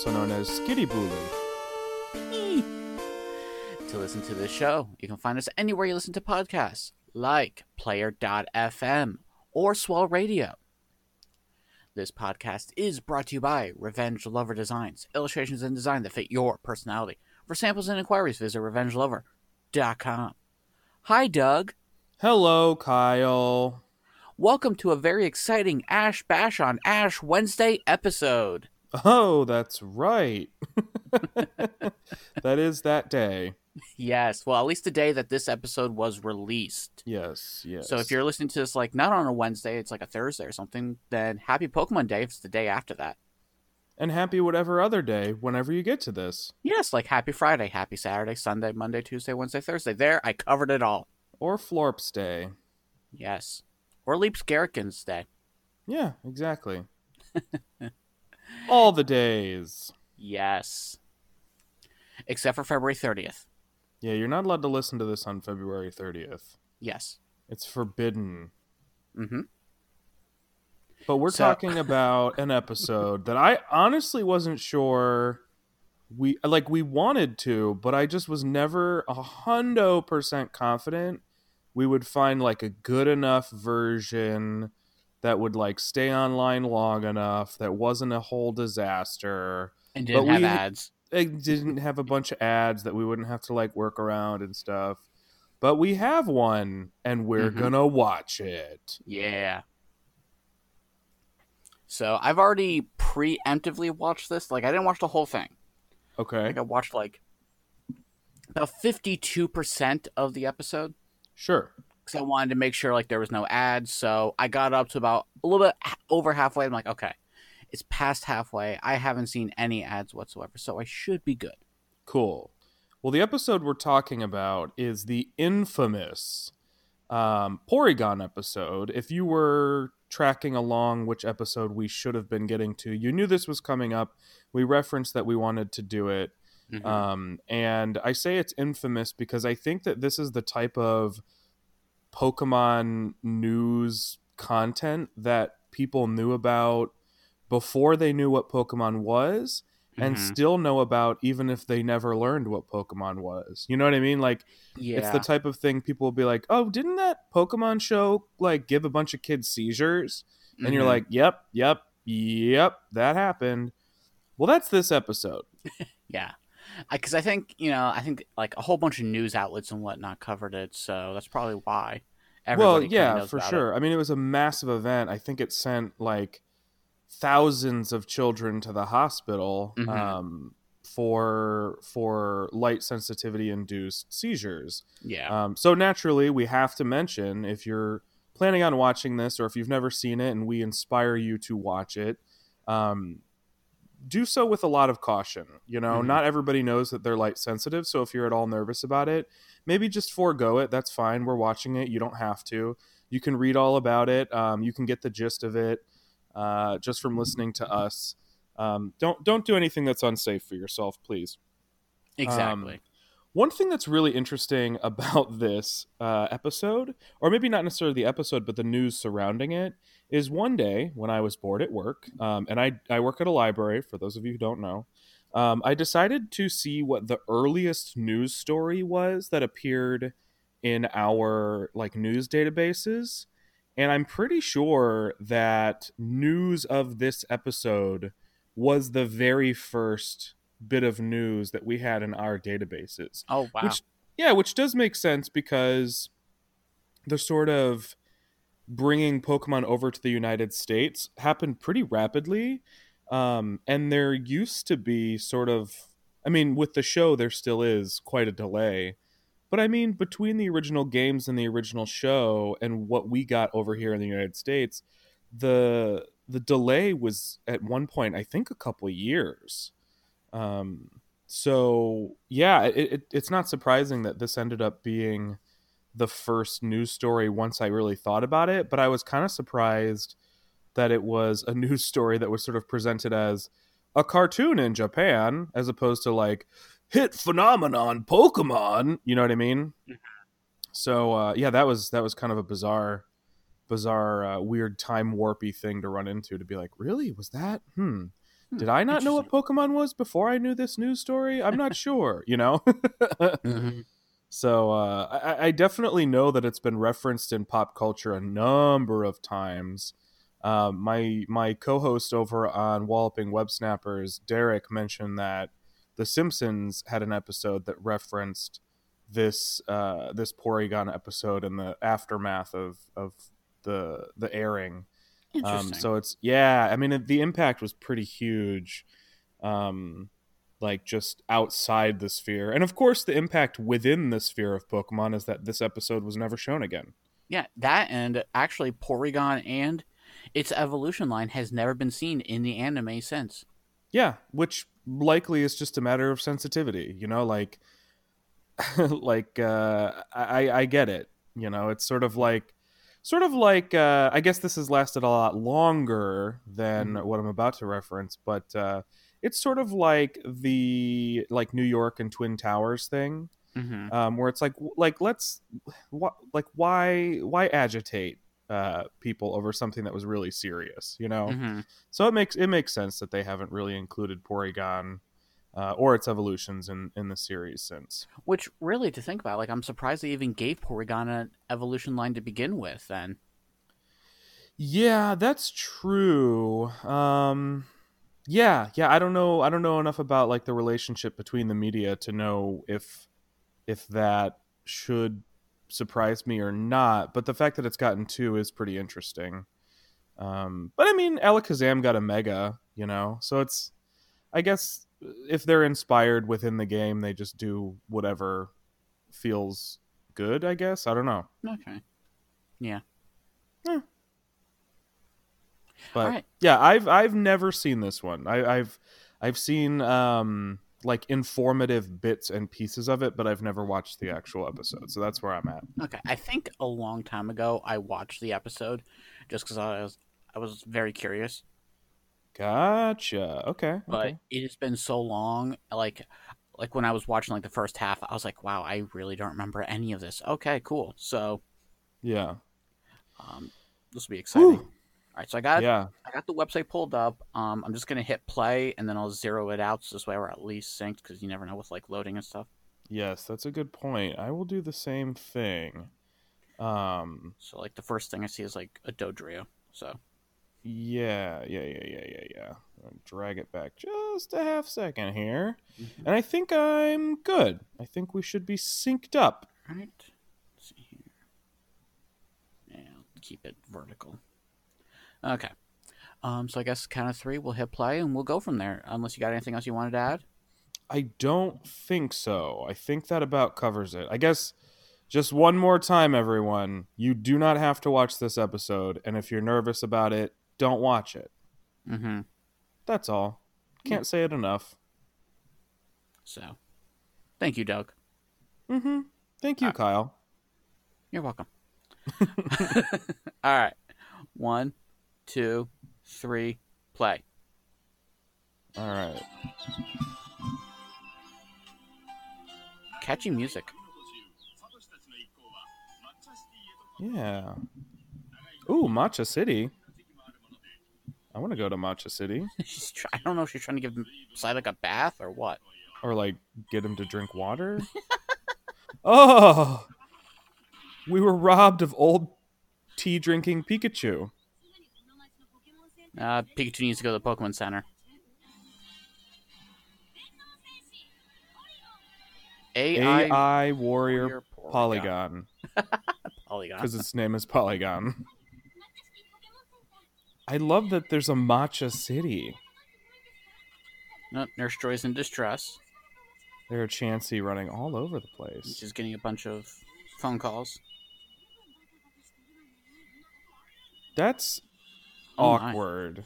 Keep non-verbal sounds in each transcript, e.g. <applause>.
Also known as Skitty Booloo. <laughs> To listen to this show, you can find us anywhere you listen to podcasts, like Player.fm or Swell Radio. This podcast is brought to you by Revenge Lover Designs, illustrations and design that fit your personality. For samples and inquiries, visit revengelover.com. Hi, Doug. Hello, Kyle. Welcome to a very exciting Ash Bash on Ash Wednesday episode. Oh, that's right. <laughs> that is that day. Yes, well, at least the day that this episode was released. Yes, yes. So if you're listening to this like not on a Wednesday, it's like a Thursday or something, then happy Pokemon Day if it's the day after that. and happy whatever other day whenever you get to this, Yes, like happy Friday, happy Saturday, Sunday, Monday, Tuesday, Wednesday, Thursday. There, I covered it all. or Florp's Day. Yes. Or Leaps Garrikin's Day. Yeah, exactly. <laughs> All the days. Yes. Except for February 30th. Yeah, you're not allowed to listen to this on February 30th. Yes. It's forbidden. Mm-hmm. But we're So- talking about an episode that I honestly wasn't sure we like we wanted to, but I just was never a hundo percent confident we would find like a good enough version that would like stay online long enough that wasn't a whole disaster. And didn't But have we- ads. It didn't have a bunch of ads that we wouldn't have to like work around and stuff. But we have one and we're Mhm. gonna watch it. Yeah. So I've already preemptively watched this. Like I didn't watch the whole thing. Okay. think I watched like about fifty-two percent of the episode Sure. Because I wanted to make sure like there was no ads. So I got up to about a little bit over halfway. I'm like, okay, it's past halfway. I haven't seen any ads whatsoever, so I should be good. Cool. Well, the episode we're talking about is the infamous um, Porygon episode. If you were tracking along which episode we should have been getting to, you knew this was coming up. We referenced that we wanted to do it. Mhm. Um, and I say it's infamous because I think that this is the type of Pokemon news content that people knew about before they knew what Pokemon was and Mhm. still know about even if they never learned what Pokemon was. You know what I mean? Like yeah, it's the type of thing people will be like, "Oh, didn't that Pokemon show like give a bunch of kids seizures?" And you're Mhm. like, "Yep, yep, yep, that happened." Well, that's this episode. <laughs> Yeah, because I, think you know, I think like a whole bunch of news outlets and whatnot covered it, so that's probably why. well, yeah, for about it. sure. I mean, it was a massive event. I think it sent like thousands of children to the hospital Mhm. um, for for light sensitivity induced seizures. Yeah, Um, so naturally, we have to mention if you're planning on watching this, or if you've never seen it, and we inspire you to watch it, um, do so with a lot of caution. You know, Mhm. not everybody knows that they're light sensitive, so if you're at all nervous about it, maybe just forego it. That's fine. We're watching it. You don't have to. You can read all about it. Um, you can get the gist of it uh, just from listening to us. Um, don't don't do anything that's unsafe for yourself, please. exactly. One thing that's really interesting <laughs> about this uh, episode, or maybe not necessarily the episode, but the news surrounding it, is one day when I was bored at work, um, and I, I work at a library, for those of you who don't know, um, I decided to see what the earliest news story was that appeared in our like news databases and i'm pretty sure that news of this episode was the very first bit of news that we had in our databases oh wow. which yeah which does make sense because the sort of bringing pokemon over to the united states happened pretty rapidly Um, and there used to be sort of, I mean, with the show, there still is quite a delay. But I mean, between the original games and the original show and what we got over here in the United States, the the delay was at one point, I think, a couple of years. Um, so yeah, it, it, it's not surprising that this ended up being the first news story once I really thought about it. But I was kind of surprised that it was a <laughs> news story that was sort of presented as a cartoon in Japan, as opposed to like hit phenomenon Pokemon. You know what I mean? So uh, yeah, that was that was kind of a bizarre, bizarre, uh, weird time warpy thing to run into. To be like, really, was that? Hmm. Did I not know what Pokemon was before I knew this news story? I'm not <laughs> sure. You know. Mm-hmm. <laughs> So uh, I, I definitely know that it's been referenced in pop culture a number of times. Um, my my co-host over on Walloping Web Snappers, Derek, mentioned that The Simpsons had an episode that referenced this uh, this Porygon episode and the aftermath of of the the airing. Um, so it's yeah, I mean it, the impact was pretty huge. Um, like just outside the sphere. And of course, the impact within the sphere of Pokemon is that this episode was never shown again. yeah, that and actually Porygon and its evolution line has never been seen in the anime since. Yeah, which likely is just a matter of sensitivity, you know, like <laughs> like uh I I get it. You know, it's sort of like sort of like uh I guess this has lasted a lot longer than what I'm about to reference, but uh it's sort of like the like New York and Twin Towers thing. Mm-hmm. um, where it's like like let's wh- like why why agitate uh, people over something that was really serious you know Mm-hmm. so it makes it makes sense that they haven't really included Porygon uh, or its evolutions in in the series since. Which really, to think about, like I'm surprised they even gave Porygon an evolution line to begin with. Then, yeah that's true. Um yeah yeah i don't know i don't know enough about like the relationship between the media to know if if that should surprise me or not but the fact that it's gotten two is pretty interesting. Um but i mean alakazam got a mega you know so it's i guess if they're inspired within the game they just do whatever feels good i guess i don't know okay, yeah, But Alright. yeah, I've I've never seen this one. I, I've I've seen um like informative bits and pieces of it, but I've never watched the actual episode. So that's where I'm at. okay. I think a long time ago I watched the episode just because I was I was very curious. Gotcha. Okay. but okay. it has been so long like like when i was watching like the first half i was like wow i really don't remember any of this okay cool so Yeah. um this will be exciting Whew. all right so i got Yeah. i got the website pulled up um i'm just gonna hit play and then i'll zero it out so this way we're at least synced because you never know with like loading and stuff Yes, that's a good point. I will do the same thing. Um so like the first thing i see is like a dodrio so yeah, yeah, yeah, yeah, yeah, yeah. I'll drag it back just a half second here. And I think I'm good. I think we should be synced up. all right let's see here yeah I'll keep it vertical okay um so i guess count of three we'll hit play and we'll go from there unless you got anything else you wanted to add I don't think so. I think that about covers it. I guess just one more time, everyone. You do not have to watch this episode, and if you're nervous about it, don't watch it. mm-hmm That's all. Can't say it enough. So, thank you, Doug. Mm-hmm. Thank you, Uh, Kyle. You're welcome. <laughs> <laughs> All right. One, two, three, play. All right. Catchy music. Yeah. Ooh, Matcha City. I want to go to Matcha City, <laughs> she's try- I don't know if she's trying to give Psyduck a bath or what. or like get him to drink water. <laughs> oh, we were robbed of old tea drinking Pikachu. Uh, Pikachu needs to go to the Pokemon Center. AI, AI Warrior Warrior Polygon Polygon. <laughs> because its name is Polygon. I love that there's a Matcha City. Nope, Nurse Joy's in distress. There are Chansey running all over the place. She's getting a bunch of phone calls. That's Oh my. awkward.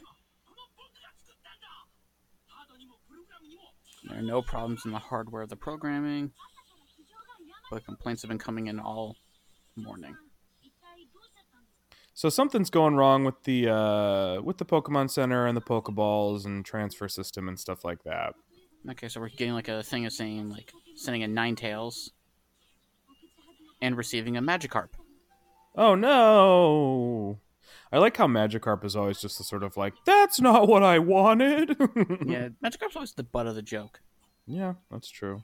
There are no problems in the hardware of the programming, but complaints have been coming in all morning. So something's going wrong with the uh, with the Pokemon Center and the Pokeballs and transfer system and stuff like that. Okay, so we're getting like a thing of saying like sending a tails and receiving a Magikarp. Oh no! I like how Magikarp is always just the sort of like, that's not what I wanted. <laughs> Yeah, Magikarp's always the butt of the joke. Yeah, that's true.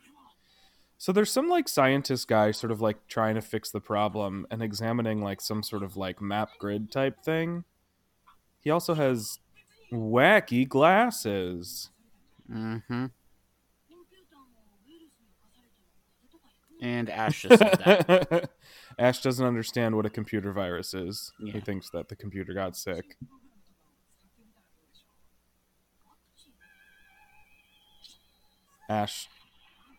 So there's some like scientist guy sort of like trying to fix the problem and examining like some sort of like map grid type thing. He also has wacky glasses. Mm-hmm. <laughs> And Ash just said that. <laughs> Ash doesn't understand what a computer virus is. He thinks that the computer got sick. Ash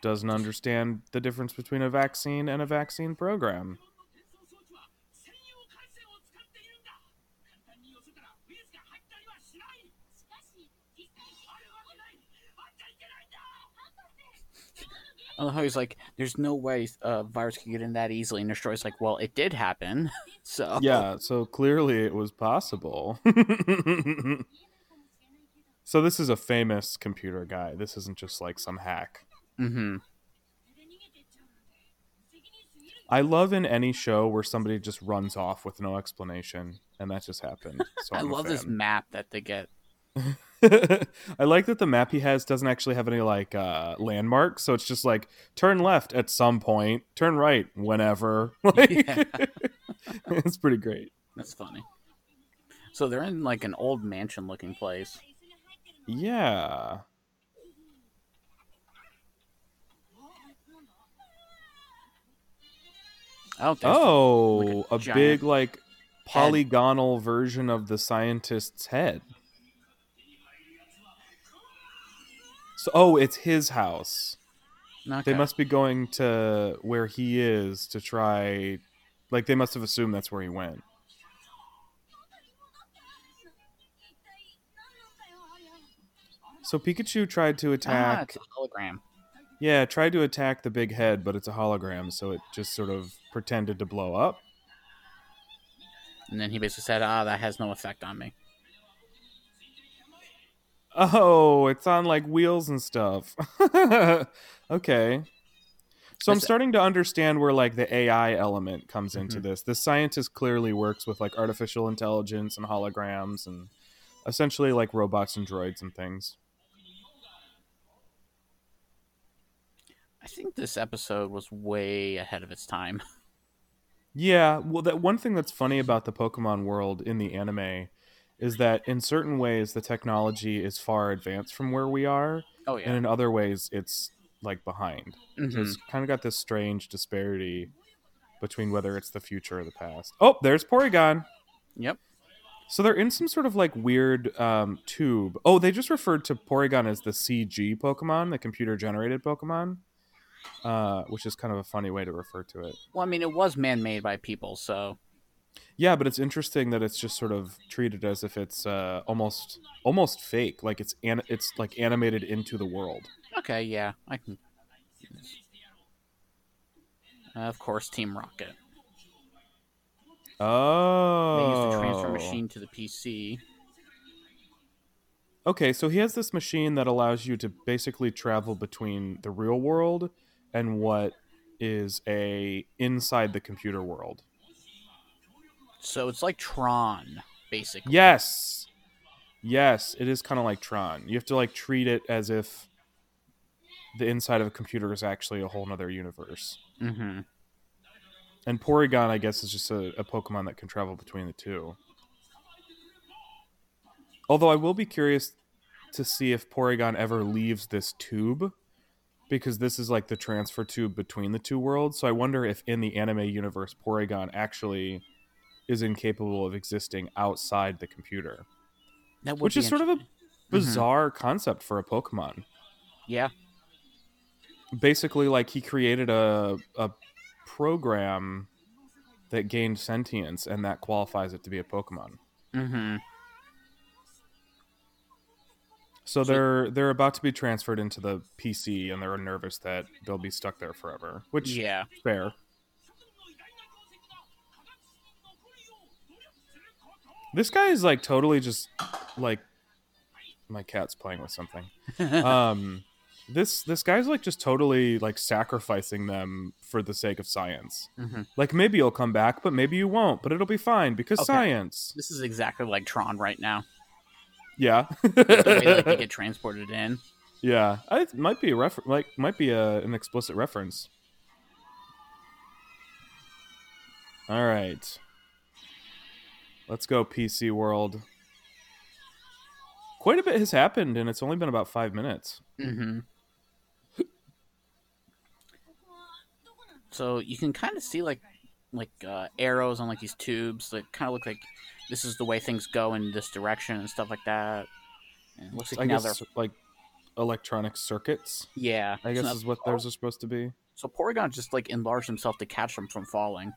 doesn't understand the difference between a vaccine and a vaccine program. I love how he's like, "There's no way a virus could get in that easily." And Destroy's like, "Well, it did happen." <laughs> so Yeah, so clearly it was possible. <laughs> so this is a famous computer guy. This isn't just like some hack. Mm-hmm. I love in any show where somebody just runs off with no explanation, and that just happened. <laughs> So I love this map that they get. <laughs> I like that the map he has doesn't actually have any like uh, landmarks, so it's just like turn left at some point, turn right whenever. <laughs> Like, it's pretty great. That's funny. So they're in like an old mansion-looking place. Yeah. Oh, Oh, like a a, big like polygonal version of the scientist's head. So, oh, it's his house. okay. They must be going to where he is to try. Like they must have assumed that's where he went. So Pikachu tried to Ah, attack. it's a hologram. Yeah, tried to attack the big head, but it's a hologram, so it just sort of pretended to blow up. And then he basically said, "Ah, that has no effect on me." Oh, it's on like wheels and stuff. <laughs> okay. So I'm starting to understand where like the AI element comes into Mhm. this. This scientist clearly works with like artificial intelligence and holograms and essentially like robots and droids and things. I think this episode was way ahead of its time. <laughs> Yeah, well that one thing that's funny about the Pokemon world in the anime is that in certain ways the technology is far advanced from where we are, Oh and in other ways it's like behind. So Mhm. it's kind of got this strange disparity between whether it's the future or the past. Oh, there's Porygon. Yep. So they're in some sort of like weird um, tube. Oh, they just referred to Porygon as the CG Pokemon, the computer generated Pokemon, uh, which is kind of a funny way to refer to it. Well, I mean, it was man-made by people, so Yeah, but it's interesting that it's just sort of treated as if it's uh, almost almost fake, like it's an- it's like animated into the world. okay, yeah, I can. Uh, of course, Team Rocket. Oh, They used the transfer machine to the PC. Okay, so he has this machine that allows you to basically travel between the real world and what is a inside the computer world. So it's like Tron, basically. Yes. Yes, it is kind of like Tron. You have to like treat it as if the inside of a computer is actually a whole nother universe. Mm-hmm. And Porygon, I guess, is just a, a Pokemon that can travel between the two. Although I will be curious to see if Porygon ever leaves this tube, because this is like the transfer tube between the two worlds. So I wonder if in the anime universe, Porygon actually is incapable of existing outside the computer, That would which is sort of a interesting. bizarre concept for a Pokemon. Yeah. Basically, like he created a a program that gained sentience, and that qualifies it to be a Pokemon. Mm-hmm. So they're they're about to be transferred into the PC, and they're nervous that they'll be stuck there forever. Which Yeah. fair. This guy is like totally just like my cat's playing with something. <laughs> um, this this guy's like just totally like sacrificing them for the sake of science. Mhm. Like maybe you'll come back, but maybe you won't. But it'll be fine because Okay. science. This is exactly like Tron right now. Yeah. <laughs> The way like they get transported in. Yeah, I, it might be a refer- like might be a, an explicit reference. All right, let's go PC world. Quite a bit has happened, and it's only been about five minutes. Mm-hmm. <laughs> So you can kind of see like like uh, arrows on like these tubes that kind of look like this is the way things go in this direction and stuff like that. And it looks like I now guess they're like electronic circuits. yeah. I guess is what those are supposed to be. so Porygon just like enlarged himself to catch them from falling.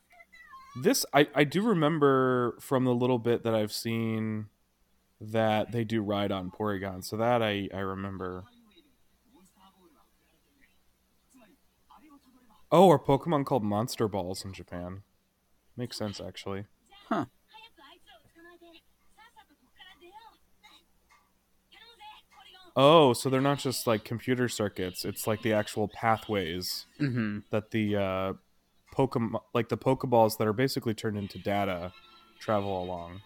This I I do remember from the little bit that I've seen that they do ride on Porygon, so that I I remember. Oh, are Pokemon called Monster Balls in Japan? Makes sense actually. Huh. Oh, so they're not just like computer circuits; it's like the actual pathways Mm-hmm. that the uh, Pokemon, like the Pokeballs that are basically turned into data, travel along.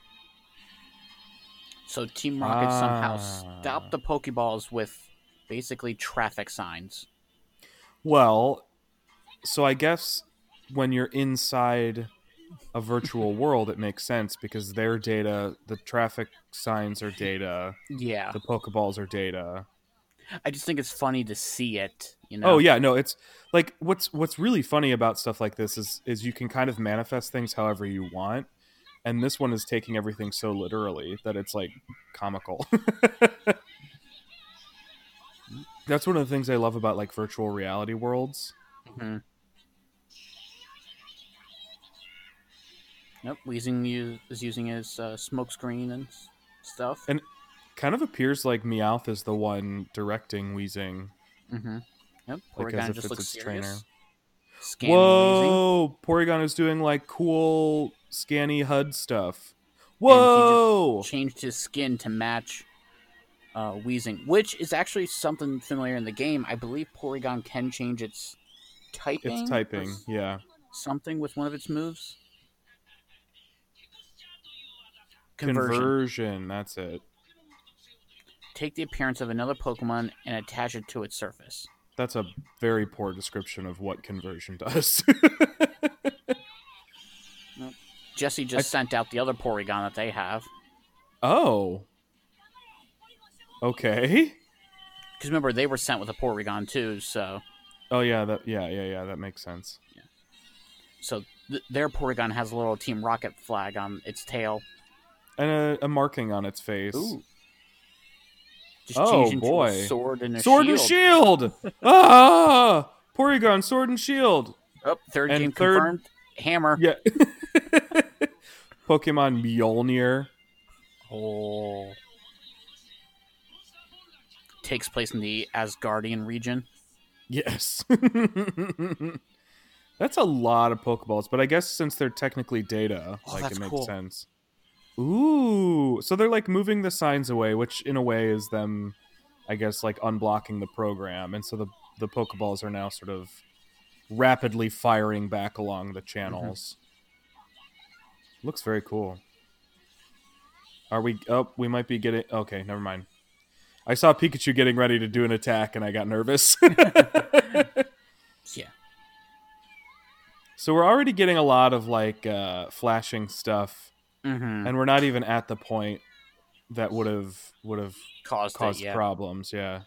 So Team Rocket somehow Ah. stopped the Pokeballs with basically traffic signs. Well, so I guess when you're inside a virtual world, it makes sense because their data, the traffic signs are data, Yeah. the Pokeballs are data. I just think it's funny to see it. You know. Oh yeah, no, it's like what's what's really funny about stuff like this is is you can kind of manifest things however you want, and this one is taking everything so literally that it's like comical. <laughs> That's one of the things I love about like virtual reality worlds. Mhm. Yep, Weezing is using his uh, smoke screen and stuff. And- Kind of appears like Meowth is the one directing Weezing. mm-hmm. Yep, Like, as Porygon if just it's looks its serious. trainer. Scanning Weezing. Whoa! Porygon is doing like cool scanny HUD stuff. And he just Whoa! Changed his skin to match uh, Weezing, which is actually something familiar in the game. I believe Porygon can change its typing. It's typing, yeah. Something with one of its moves. Conversion. Conversion, that's it. Take the appearance of another Pokemon and attach it to its surface. That's a very poor description of what conversion does. <laughs> Jessie just sent out the other Porygon that they have. oh. Okay. Because remember, they were sent with a Porygon too, so Oh yeah, that yeah, yeah, yeah, that makes sense. Yeah. so th- their Porygon has a little Team Rocket flag on its tail. And a, a marking on its face. Just Oh, boy. sword and Sword shield. and shield. <laughs> ah! Porygon sword and shield. Oh, third And game third- confirmed. Hammer. Yeah. <laughs> Pokemon Mjolnir. Oh. Takes place in the Asgardian region. Yes. <laughs> That's a lot of Pokeballs, but I guess since they're technically data, Oh, like it makes cool. sense. Ooh, so they're like moving the signs away, which in a way is them, I guess, like unblocking the program, and so the the Pokeballs are now sort of rapidly firing back along the channels. Looks very cool. Are we? Oh, we might be getting. Okay, never mind. I saw Pikachu getting ready to do an attack, and I got nervous. <laughs> Yeah. So we're already getting a lot of like uh, flashing stuff, Mm-hmm. and we're not even at the point that would have would have Caused, caused it, yeah. problems. Yeah.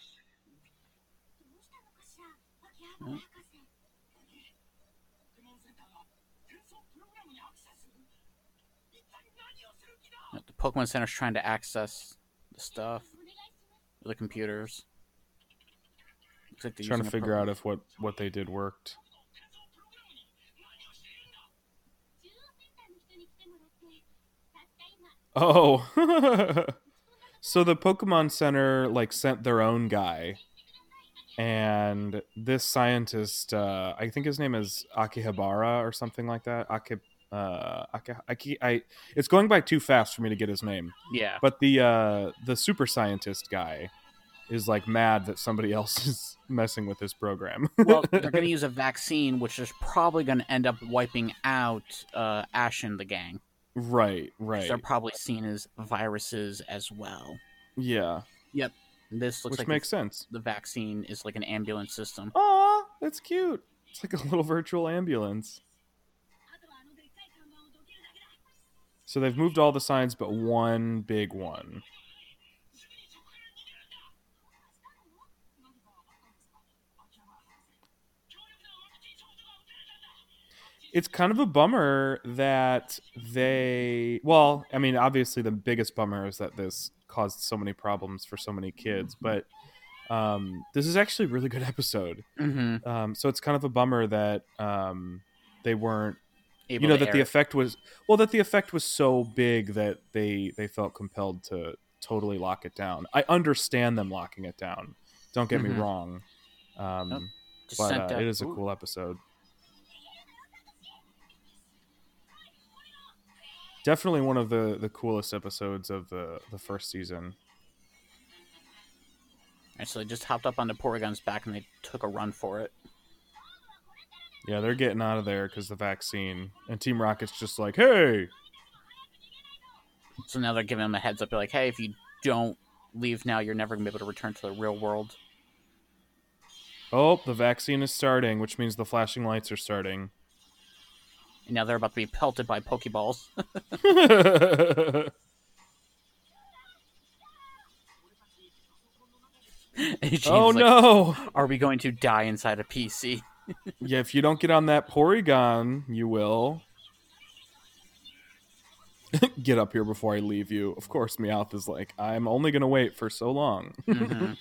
The Pokemon Center's trying to access the stuff, the computers. Looks like they're trying to figure out if what what they did worked. Oh, <laughs> so the Pokemon Center like sent their own guy, and this scientist, uh, I think his name is Akihabara or something like that. Aki, uh, Aki, Aki, I, it's going by too fast for me to get his name. Yeah. But the uh, the super scientist guy is like mad that somebody <laughs> else is messing with his program. <laughs> well, they're going to use a vaccine, which is probably going to end up wiping out uh, Ash and the gang. Right, right, They're probably seen as viruses as well. yeah, Yep. This looks which like makes sense. the vaccine is like an ambulance system. Aw, that's cute. It's like a little <laughs> virtual ambulance. So they've moved all the signs but one big one. It's kind of a bummer that they well, I mean, obviously the biggest bummer is that this caused so many problems for so many kids, but um, this is actually a really good <laughs> episode. Mm-hmm. Um, so it's kind of a bummer that um, they weren't Able you know that the effect was well that the effect was so big that they they felt compelled to totally lock it down i understand them locking it down don't get Mhm. me wrong um Nope. But uh, it is a cool episode definitely one of the the coolest episodes of the the first season And so they just hopped up on the Porygon's back and they took a run for it. yeah they're getting out of there because the vaccine and team rocket's just like hey So now they're giving them a heads up. They're like, hey, if you don't leave now, you're never going to be able to return to the real world. oh the vaccine is starting which means the flashing lights are starting Now they're about to be pelted by Pokeballs. <laughs> Oh like, no! Are we going to die inside a PC? <laughs> Yeah, if you don't get on that Porygon, you will. <laughs> get up here before I leave you. Of course, Meowth is like, I'm only gonna wait for so long. Mhm.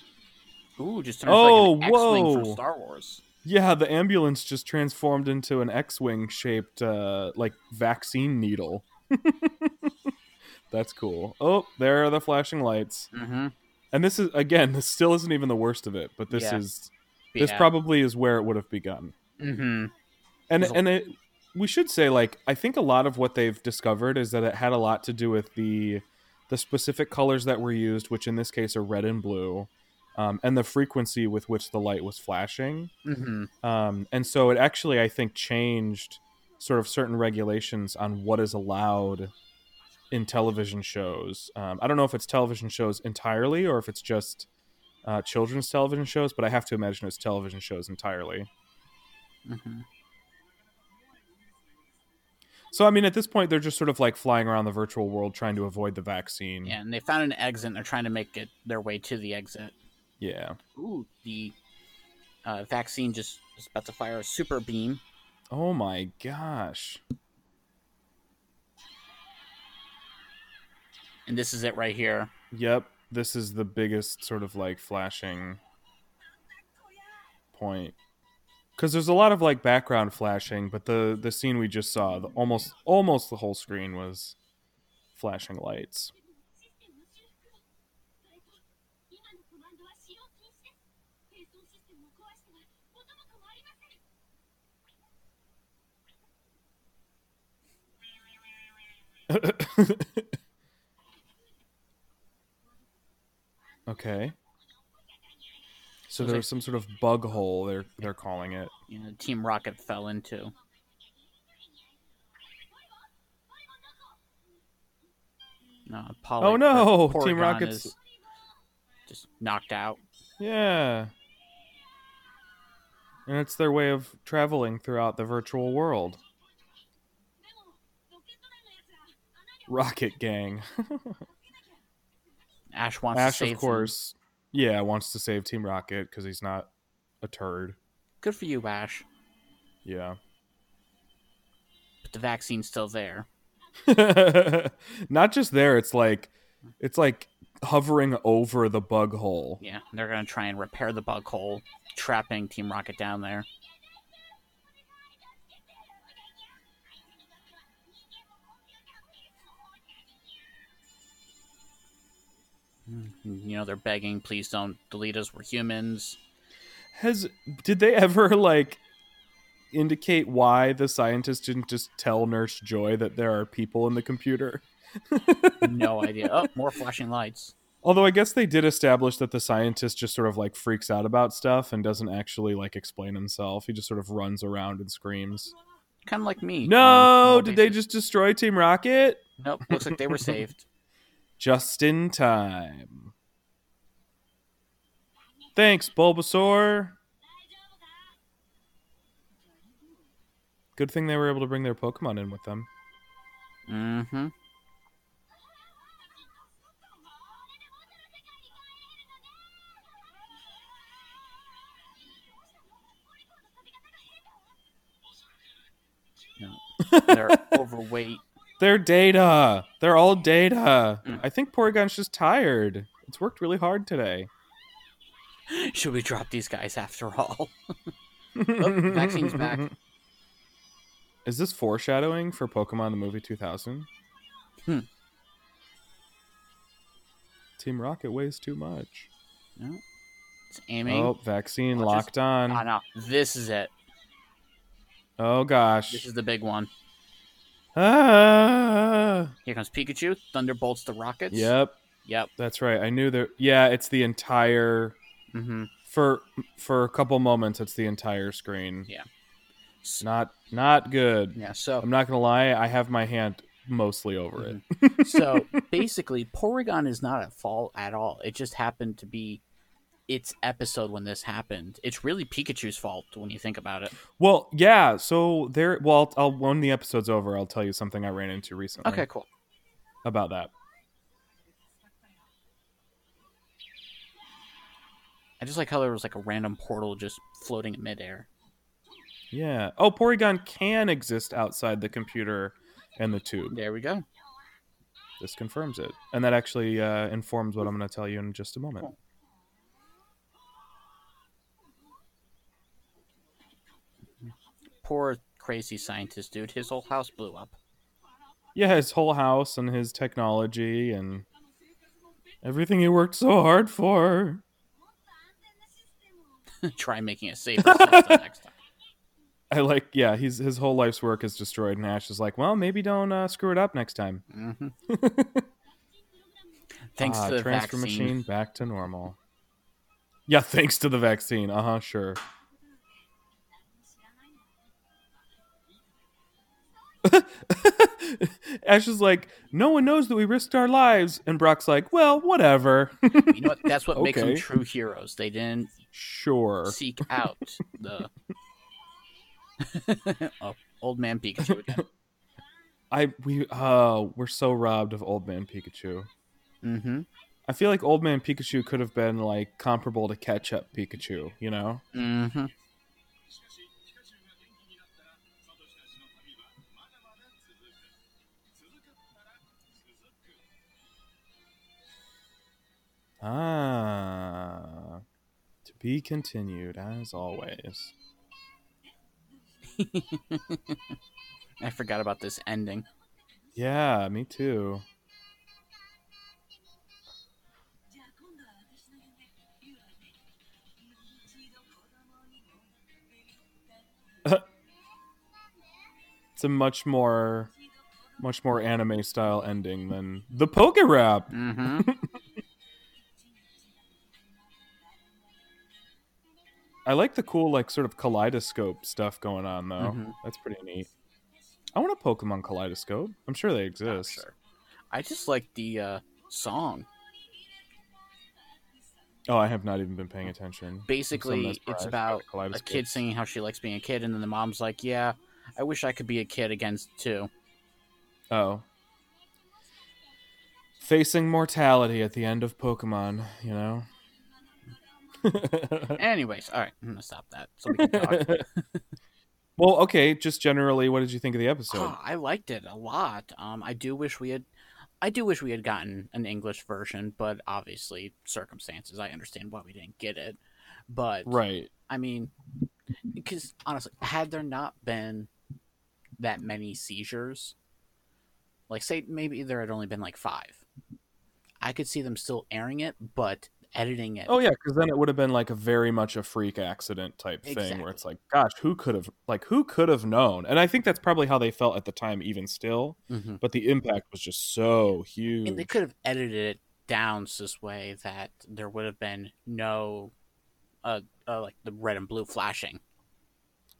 Ooh, just turned Oh, like an X-wing whoa. from Star Wars. Yeah, the ambulance just transformed into an X-wing shaped, uh, like vaccine needle. <laughs> That's cool. Oh, there are the flashing lights. Mm-hmm. And this is again, this still isn't even the worst of it, but this Yeah. is this probably is where it would have begun. Mm-hmm. and and it, we should say like I think a lot of what they've discovered is that it had a lot to do with the the specific colors that were used, which in this case are red and blue, um, and the frequency with which the light was flashing. Mm-hmm. Um, and so it actually I think changed sort of certain regulations on what is allowed in television shows. Um, I don't know if it's television shows entirely or if it's just uh, children's television shows, but I have to imagine it's television shows entirely. Mm-hmm. So I mean, at this point, they're just sort of like flying around the virtual world trying to avoid the vaccine. Yeah, and they found an exit and they're trying to make it their way to the exit. Yeah. Ooh, the uh, vaccine just is about to fire a super beam. Oh my gosh. And this is it right here. Yep. This is the biggest sort of like flashing point. Because there's a lot of like background flashing, but the the scene we just saw, the, almost almost the whole screen was flashing lights. <laughs> okay. So there was some sort of bug hole. They're they're calling it. You know, Team Rocket fell into. No, Poly- Oh, no! Team Rocket's- just knocked out. Yeah. And it's their way of traveling throughout the virtual world. Rocket Gang. <laughs> Ash wants Ash, to save Ash, of course, yeah, wants to save Team Rocket because he's not a turd. Good for you, Ash. Yeah. But the vaccine's still there. <laughs> not just there, it's like it's like hovering over the bug hole. Yeah, they're gonna try and repair the bug hole, trapping Team Rocket down there. You know, they're begging, please don't delete us, we're humans. Has did they ever like indicate why the scientist didn't just tell Nurse Joy that there are people in the computer? <laughs> No idea. Oh, more flashing lights. Although I guess they did establish that the scientist just sort of like freaks out about stuff and doesn't actually like explain himself. He just sort of runs around and screams. Kind of like me. No, did they just destroy Team Rocket? Nope, looks like they were <laughs> saved. Just in time. Thanks, Bulbasaur. Good thing they were able to bring their Pokemon in with them. Mm-hmm. <laughs> No, they're overweight. They're data. They're all data. Mm. I think Porygon's just tired. It's worked really hard today. <laughs> Should we drop these guys after all? <laughs> Oh, vaccine's back. <laughs> Is this foreshadowing for Pokemon the movie 2000? Hmm. Team Rocket weighs too much. No. It's aiming. Oh, vaccine Watch locked on. Ah, no. This is it. Oh gosh. This is the big one. Ah. Here comes Pikachu. Thunderbolts the rockets. Yep, Yep. that's right. I knew there. Yeah, it's the entire Mm-hmm. for for a couple moments. It's the entire screen. Yeah. Not not good. Yeah. So I'm not gonna lie. I have my hand mostly over it. Mm-hmm. <laughs> so basically, Porygon is not at fault at all. It just happened to be its episode when this happened. It's really Pikachu's fault when you think about it. Well, yeah. So there. Well, I'll when the episode's over, I'll tell you something I ran into recently. Okay, cool. About that. I just like how there was like a random portal just floating in midair. Yeah. Oh, Porygon can exist outside the computer and the tube. There we go. This confirms it, and that actually uh, informs what I'm going to tell you in just a moment. Cool. Poor crazy scientist dude. His whole house blew up. Yeah, his whole house and his technology and everything he worked so hard for. <laughs> Try making a safer system <laughs> next time. I like, yeah, he's his whole life's work is destroyed, and Ash is like, well, maybe don't uh, screw it up next time. hmm <laughs> Thanks Ah, to the transfer vaccine. machine back to normal. Yeah, thanks to the vaccine. Uh huh, sure. <laughs> Ash is like, no one knows that we risked our lives, and Brock's like, well, whatever. You know what? That's what makes them true heroes. They didn't sure. seek out the <laughs> oh, old man Pikachu again. <laughs> I we oh we're so robbed of Old Man Pikachu. Mm-hmm. I feel like Old Man Pikachu could have been like comparable to Ketchup Pikachu. You know? Mm-hmm. Ah, to be continued as always. <laughs> I forgot about this ending. Yeah, me too. <laughs> it's a much more much more anime style ending than the Poke Rap. Mm-hmm. <laughs> I like the cool like sort of kaleidoscope stuff going on though. Mhm. That's pretty neat. I want a Pokemon kaleidoscope. I'm sure they exist. sure. I just like the uh, song. Oh, I have not even been paying attention. Basically, it's about a kid singing how she likes being a kid, and then the mom's like, "Yeah, I wish I could be a kid again too." Oh. Facing mortality at the end of Pokemon, you know? <laughs> Anyways, all right, I'm gonna stop that so we can talk. <laughs> well, okay, just generally, what did you think of the episode? Oh, I liked it a lot. Um, I do wish we had I do wish we had gotten an English version, but obviously circumstances. I understand why we didn't get it, but Right. I mean, because honestly, had there not been that many seizures, like say maybe there had only been like five, I could see them still airing it, but editing it. Oh yeah, because then it would have been like a very much a freak accident type thing where it's like, gosh, who could have like who could have known? And I think that's probably how they felt at the time, even still. Mhm. But the impact was just so huge. and they could have edited it down this way that there would have been no, uh, uh like the red and blue flashing.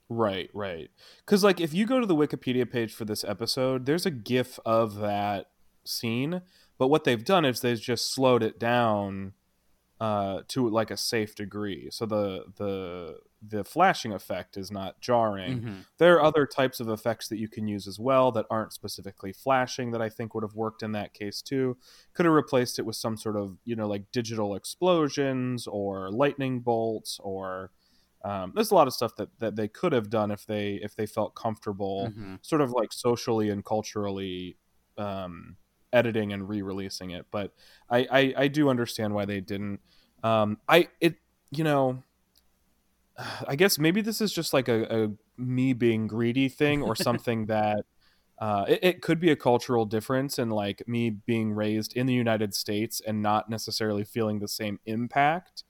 Right, right. Because like if you go to the Wikipedia page for this episode, there's a GIF of that scene, but what they've done is they've just slowed it down uh, to like a safe degree, so the the the flashing effect is not jarring. Mhm. There are other types of effects that you can use as well that aren't specifically flashing that I think would have worked in that case too. Could have replaced it with some sort of you know like digital explosions or lightning bolts or um, there's a lot of stuff that, that they could have done if they if they felt comfortable Mhm. sort of like socially and culturally um, editing and re-releasing it but I, I i do understand why they didn't. Um i it you know <sighs> i guess maybe this is just like a, a me being greedy thing or <laughs> something that uh, it, it could be a cultural difference and like me being raised in the united states and not necessarily feeling the same impact.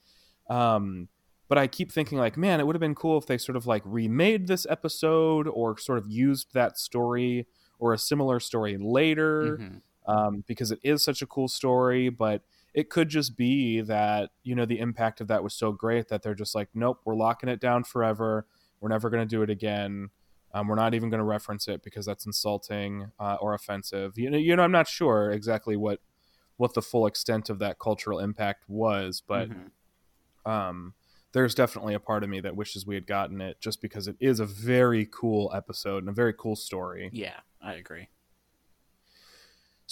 Um but I keep thinking like, man, it would have been cool if they sort of like remade this episode or sort of used that story or a similar story later. Mhm. Um, because it is such a cool story. But it could just be that you know the impact of that was so great that they're just like, nope, we're locking it down forever. We're never going to do it again. Um, we're not even going to reference it because that's insulting uh, or offensive. You know, you know, I'm not sure exactly what what the full extent of that cultural impact was, but Mhm. um, there's definitely a part of me that wishes we had gotten it just because it is a very cool episode and a very cool story. yeah, I agree.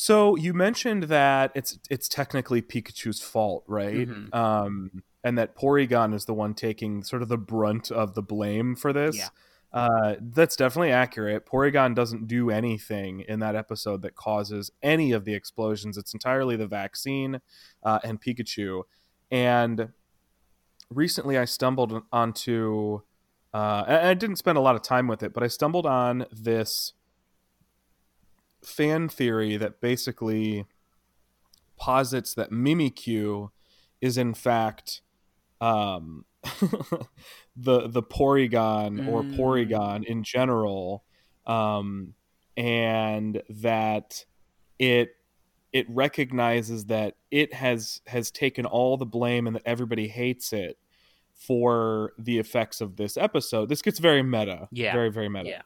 So you mentioned that it's it's technically Pikachu's fault, right? Mhm. Um, and that Porygon is the one taking sort of the brunt of the blame for this. Yeah. Uh, that's definitely accurate. Porygon doesn't do anything in that episode that causes any of the explosions. It's entirely the vaccine uh, and Pikachu. And recently, I stumbled onto. Uh, and I didn't spend a lot of time with it, but I stumbled on this fan theory that basically posits that Mimikyu is in fact um, <laughs> the the Porygon or Mm. Porygon in general, um, and that it it recognizes that it has has taken all the blame and that everybody hates it for the effects of this episode. This gets very meta, Yeah. very very meta Yeah.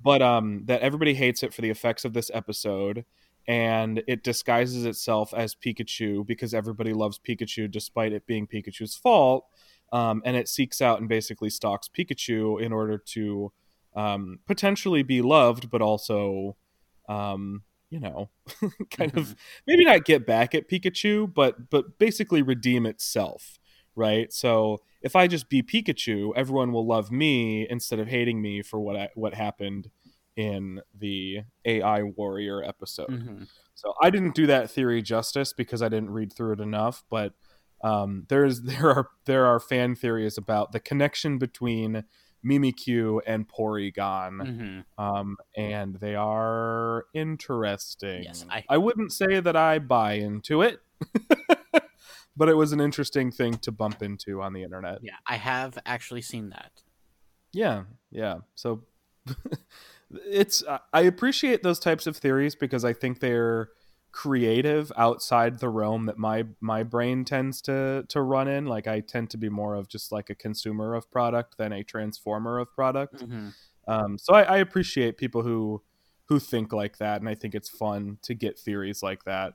But um that everybody hates it for the effects of this episode and it disguises itself as Pikachu because everybody loves Pikachu despite it being Pikachu's fault um, and it seeks out and basically stalks Pikachu in order to um, potentially be loved but also um, you know <laughs> kind of maybe not get back at Pikachu but but basically redeem itself right so if I just be Pikachu, everyone will love me instead of hating me for what I, what happened in the AI warrior episode. Mhm. So I didn't do that theory justice because I didn't read through it enough, but um, there's <laughs> there are there are fan theories about the connection between Mimikyu and Porygon, Mhm. um, and they are interesting. Yes, I- I wouldn't say that I buy into it, <laughs> but it was an interesting thing to bump into on the internet. Yeah, I have actually seen that. Yeah, yeah. So <laughs> it's I- appreciate those types of theories because I think they're creative outside the realm that my my brain tends to to run in. Like I tend to be more of just like a consumer of product than a transformer of product. Mhm. Um, so I, I appreciate people who who think like that, and I think it's fun to get theories like that.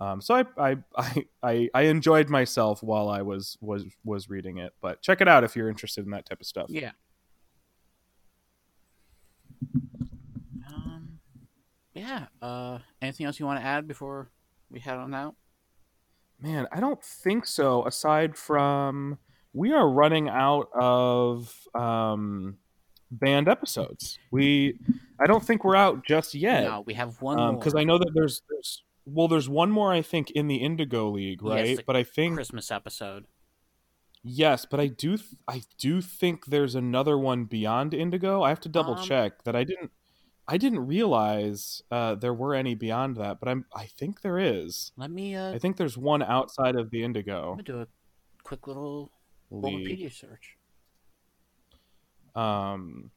Um, so I, <laughs> I I I enjoyed myself while I was was was reading it. But check it out if you're interested in that type of stuff. Yeah. Um, yeah. Uh, anything else you want to add before we head on out? Man, I don't think so. Aside from we are running out of um, banned episodes. We I don't think we're out just yet. No, we have one because more. I know that there's there's well, there's one more I think in the Indigo League, Yes, right? the but I think Christmas episode. yes, but I do th- I do think there's another one beyond Indigo. I have to double Um, check that I didn't I didn't realize uh, there were any beyond that, but I'm I think there is. Let me uh I think there's one outside of the Indigo let me do a quick little. Wikipedia search. Um,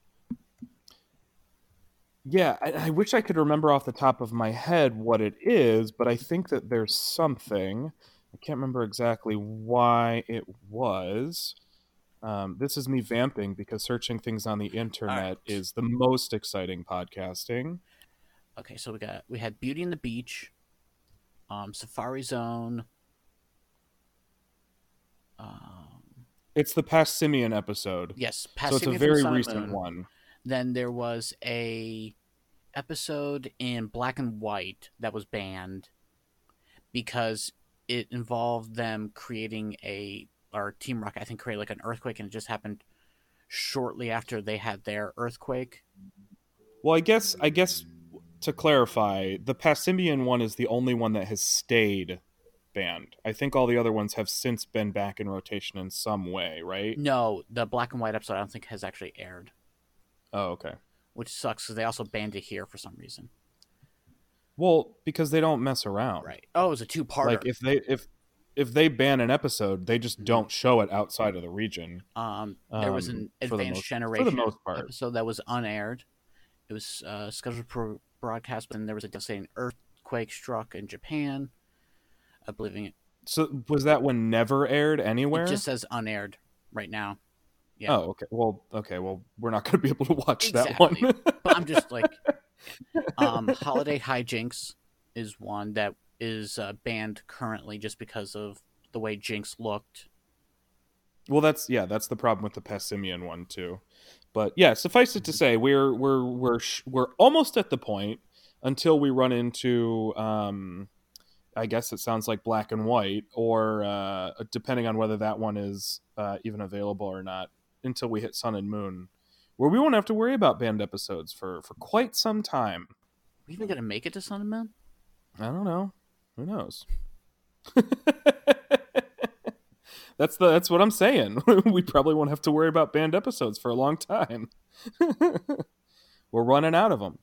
yeah, I, I wish I could remember off the top of my head what it is, but I think that there's something. I can't remember exactly why it was. Um, this is me vamping because searching things on the internet Alright. is the most exciting podcasting. Okay, so we got we had Beauty and the Beach, um, Safari Zone. Um, It's the Passimian episode, yes, so it's a very recent one. Then there was a episode in black and white that was banned because it involved them creating a or Team Rocket I think created like an earthquake and it just happened shortly after they had their earthquake. Well, I guess I guess to clarify, the Passimian one is the only one that has stayed banned. I think all the other ones have since been back in rotation in some way, right? No, the black and white episode I don't think has actually aired, Oh, okay. which sucks because they also banned it here for some reason. Well, because they don't mess around. Right. Oh, it was a two-parter. Like if they if if they ban an episode, they just don't show it outside of the region. Um, there was Um, an the advanced most- for the generation most part. episode that was unaired. It was uh, scheduled for broadcast, but then there was a devastating earthquake struck in Japan. I believe it, So was that one never aired anywhere? it just says unaired right now. Yeah. Oh, okay. Well, okay. Well, we're not going to be able to watch Exactly. that one. <laughs> But I'm just like, um, Holiday Hi-Jynx is one that is uh, banned currently just because of the way Jynx looked. Well, that's yeah, that's the problem with the Passimian one too. But yeah, suffice it to say, we're we're we're sh- we're almost at the point until we run into, um, I guess it sounds like black and white, or uh, depending on whether that one is uh, even available or not, until we hit Sun and Moon, where we won't have to worry about banned episodes for for quite some time. we even gonna make it to Sun and Moon? I don't know. Who knows? <laughs> that's the that's what I'm saying. <laughs> we probably won't have to worry about banned episodes for a long time. <laughs> We're running out of them.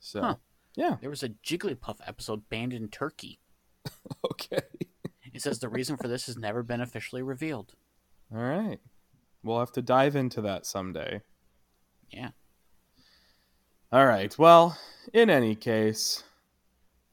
So, Huh. yeah, There was a Jigglypuff episode banned in Turkey. okay. It says the reason for this has never been officially revealed. All right. We'll have to dive into that someday. Yeah. All right. Well, in any case,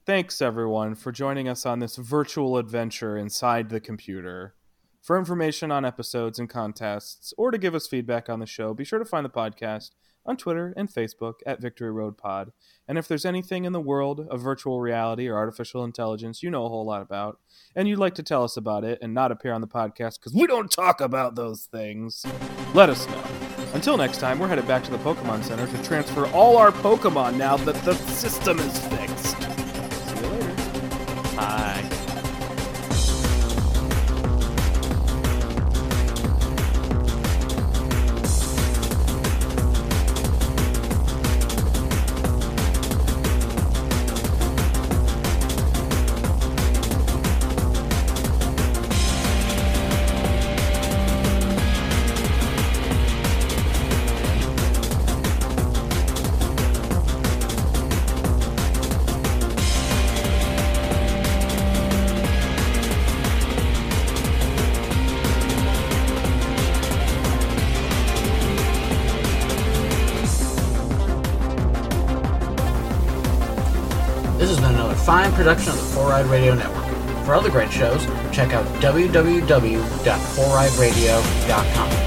thanks everyone for joining us on this virtual adventure inside the computer. For information on episodes and contests, or to give us feedback on the show, be sure to find the podcast on Twitter and Facebook at Victory Road Pod. And if there's anything in the world of virtual reality or artificial intelligence you know a whole lot about, and you'd like to tell us about it and not appear on the podcast because we don't talk about those things, let us know. Until next time, we're headed back to the Pokemon Center to transfer all our Pokemon now that the system is fixed. See you later. Production of the Four Eyed Radio Network. For other great shows, check out www.foureyedradio.com.